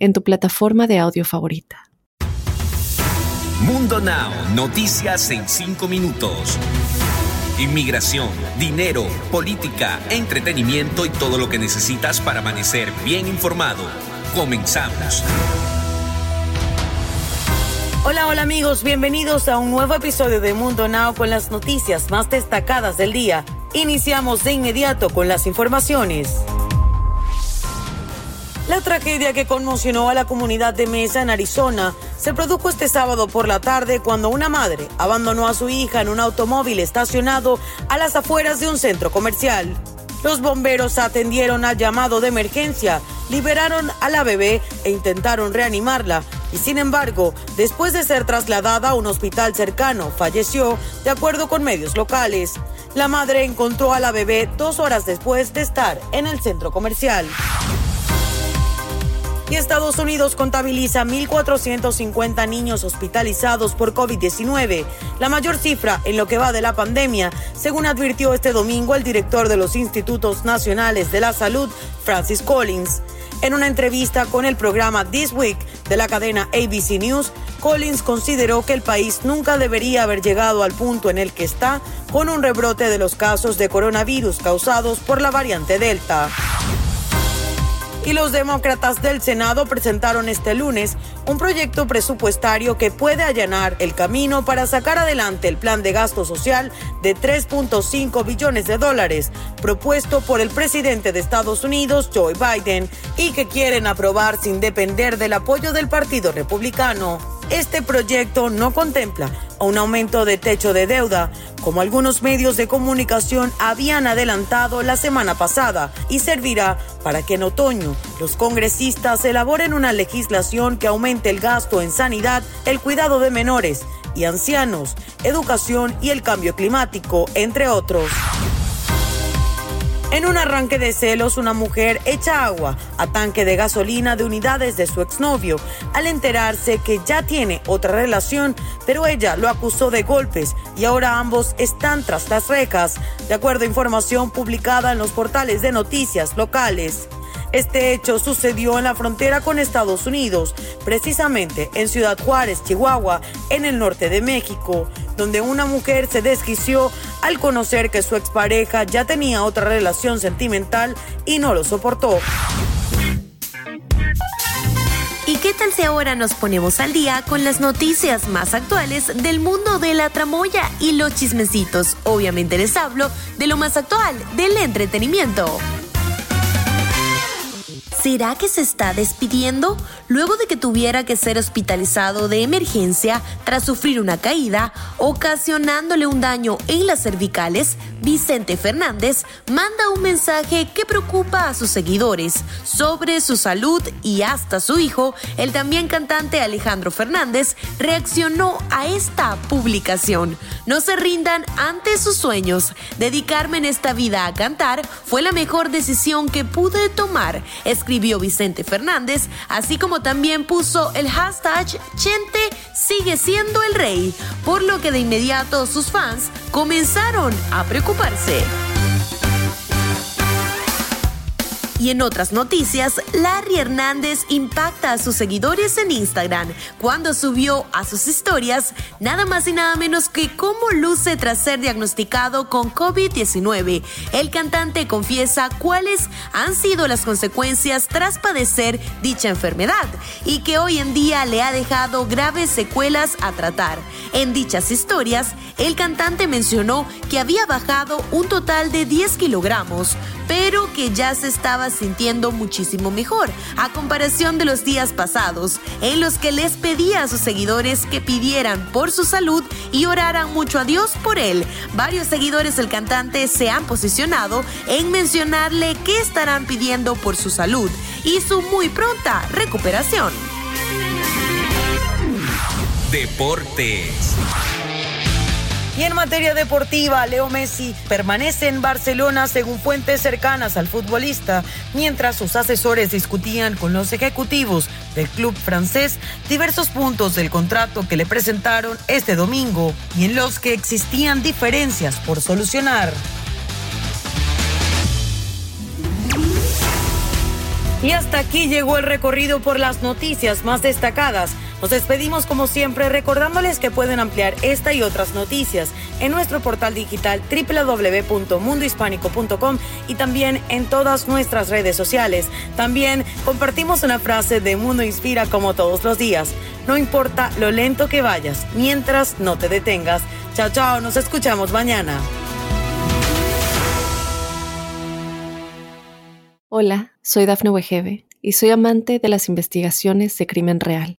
en tu plataforma de audio favorita. Mundo Now, noticias en 5 minutos. Inmigración, dinero, política, entretenimiento y todo lo que necesitas para amanecer bien informado. Comenzamos. Hola, hola amigos, bienvenidos a un nuevo episodio de Mundo Now con las noticias más destacadas del día. Iniciamos de inmediato con las informaciones. La tragedia que conmocionó a la comunidad de Mesa en Arizona se produjo este sábado por la tarde cuando una madre abandonó a su hija en un automóvil estacionado a las afueras de un centro comercial. Los bomberos atendieron al llamado de emergencia, liberaron a la bebé e intentaron reanimarla. Y sin embargo, después de ser trasladada a un hospital cercano, falleció, de acuerdo con medios locales. La madre encontró a la bebé dos horas después de estar en el centro comercial y Estados Unidos contabiliza 1.450 niños hospitalizados por COVID-19, la mayor cifra en lo que va de la pandemia, según advirtió este domingo el director de los Institutos Nacionales de la Salud, Francis Collins. En una entrevista con el programa This Week de la cadena ABC News, Collins consideró que el país nunca debería haber llegado al punto en el que está con un rebrote de los casos de coronavirus causados por la variante Delta y los demócratas del Senado presentaron este lunes un proyecto presupuestario que puede allanar el camino para sacar adelante el plan de gasto social de 3.5 billones de dólares propuesto por el presidente de Estados Unidos, Joe Biden, y que quieren aprobar sin depender del apoyo del Partido Republicano. Este proyecto no contempla un aumento de techo de deuda, como algunos medios de comunicación habían adelantado la semana pasada, y servirá para que en otoño los congresistas elaboren una legislación que aumente el gasto en sanidad, el cuidado de menores y ancianos, educación y el cambio climático, entre otros. En un arranque de celos, una mujer echa agua a tanque de gasolina de unidades de su exnovio al enterarse que ya tiene otra relación, pero ella lo acusó de golpes y ahora ambos están tras las rejas, de acuerdo a información publicada en los portales de noticias locales. Este hecho sucedió en la frontera con Estados Unidos, precisamente en Ciudad Juárez, Chihuahua, en el norte de México donde una mujer se desquició al conocer que su expareja ya tenía otra relación sentimental y no lo soportó. ¿Y qué tal si ahora nos ponemos al día con las noticias más actuales del mundo de la tramoya y los chismecitos? Obviamente les hablo de lo más actual del entretenimiento. ¿Será que se está despidiendo? Luego de que tuviera que ser hospitalizado de emergencia tras sufrir una caída, ocasionándole un daño en las cervicales, Vicente Fernández manda un mensaje que preocupa a sus seguidores sobre su salud y hasta su hijo, el también cantante Alejandro Fernández, reaccionó a esta publicación. No se rindan ante sus sueños. Dedicarme en esta vida a cantar fue la mejor decisión que pude tomar escribió Vicente Fernández, así como también puso el hashtag Chente sigue siendo el rey, por lo que de inmediato sus fans comenzaron a preocuparse. ocuparse. Y en otras noticias, Larry Hernández impacta a sus seguidores en Instagram cuando subió a sus historias nada más y nada menos que cómo luce tras ser diagnosticado con COVID-19. El cantante confiesa cuáles han sido las consecuencias tras padecer dicha enfermedad y que hoy en día le ha dejado graves secuelas a tratar. En dichas historias, el cantante mencionó que había bajado un total de 10 kilogramos, pero que ya se sintiendo muchísimo mejor a comparación de los días pasados, en los que les pedía a sus seguidores que pidieran por su salud y oraran mucho a Dios por él. Varios seguidores del cantante se han posicionado en mencionarle que estarán pidiendo por su salud y su muy pronta recuperación. Deportes. Y en materia deportiva, Leo Messi permanece en Barcelona según fuentes cercanas al futbolista, mientras sus asesores discutían con los ejecutivos del club francés diversos puntos del contrato que le presentaron este domingo y en los que existían diferencias por solucionar. Y hasta aquí llegó el recorrido por las noticias más destacadas. Nos despedimos como siempre recordándoles que pueden ampliar esta y otras noticias en nuestro portal digital www.mundohispánico.com y también en todas nuestras redes sociales. También compartimos una frase de Mundo Inspira como todos los días. No importa lo lento que vayas, mientras no te detengas. Chao, chao, nos escuchamos mañana. Hola, soy Dafne Wegebe y soy amante de las investigaciones de crimen real.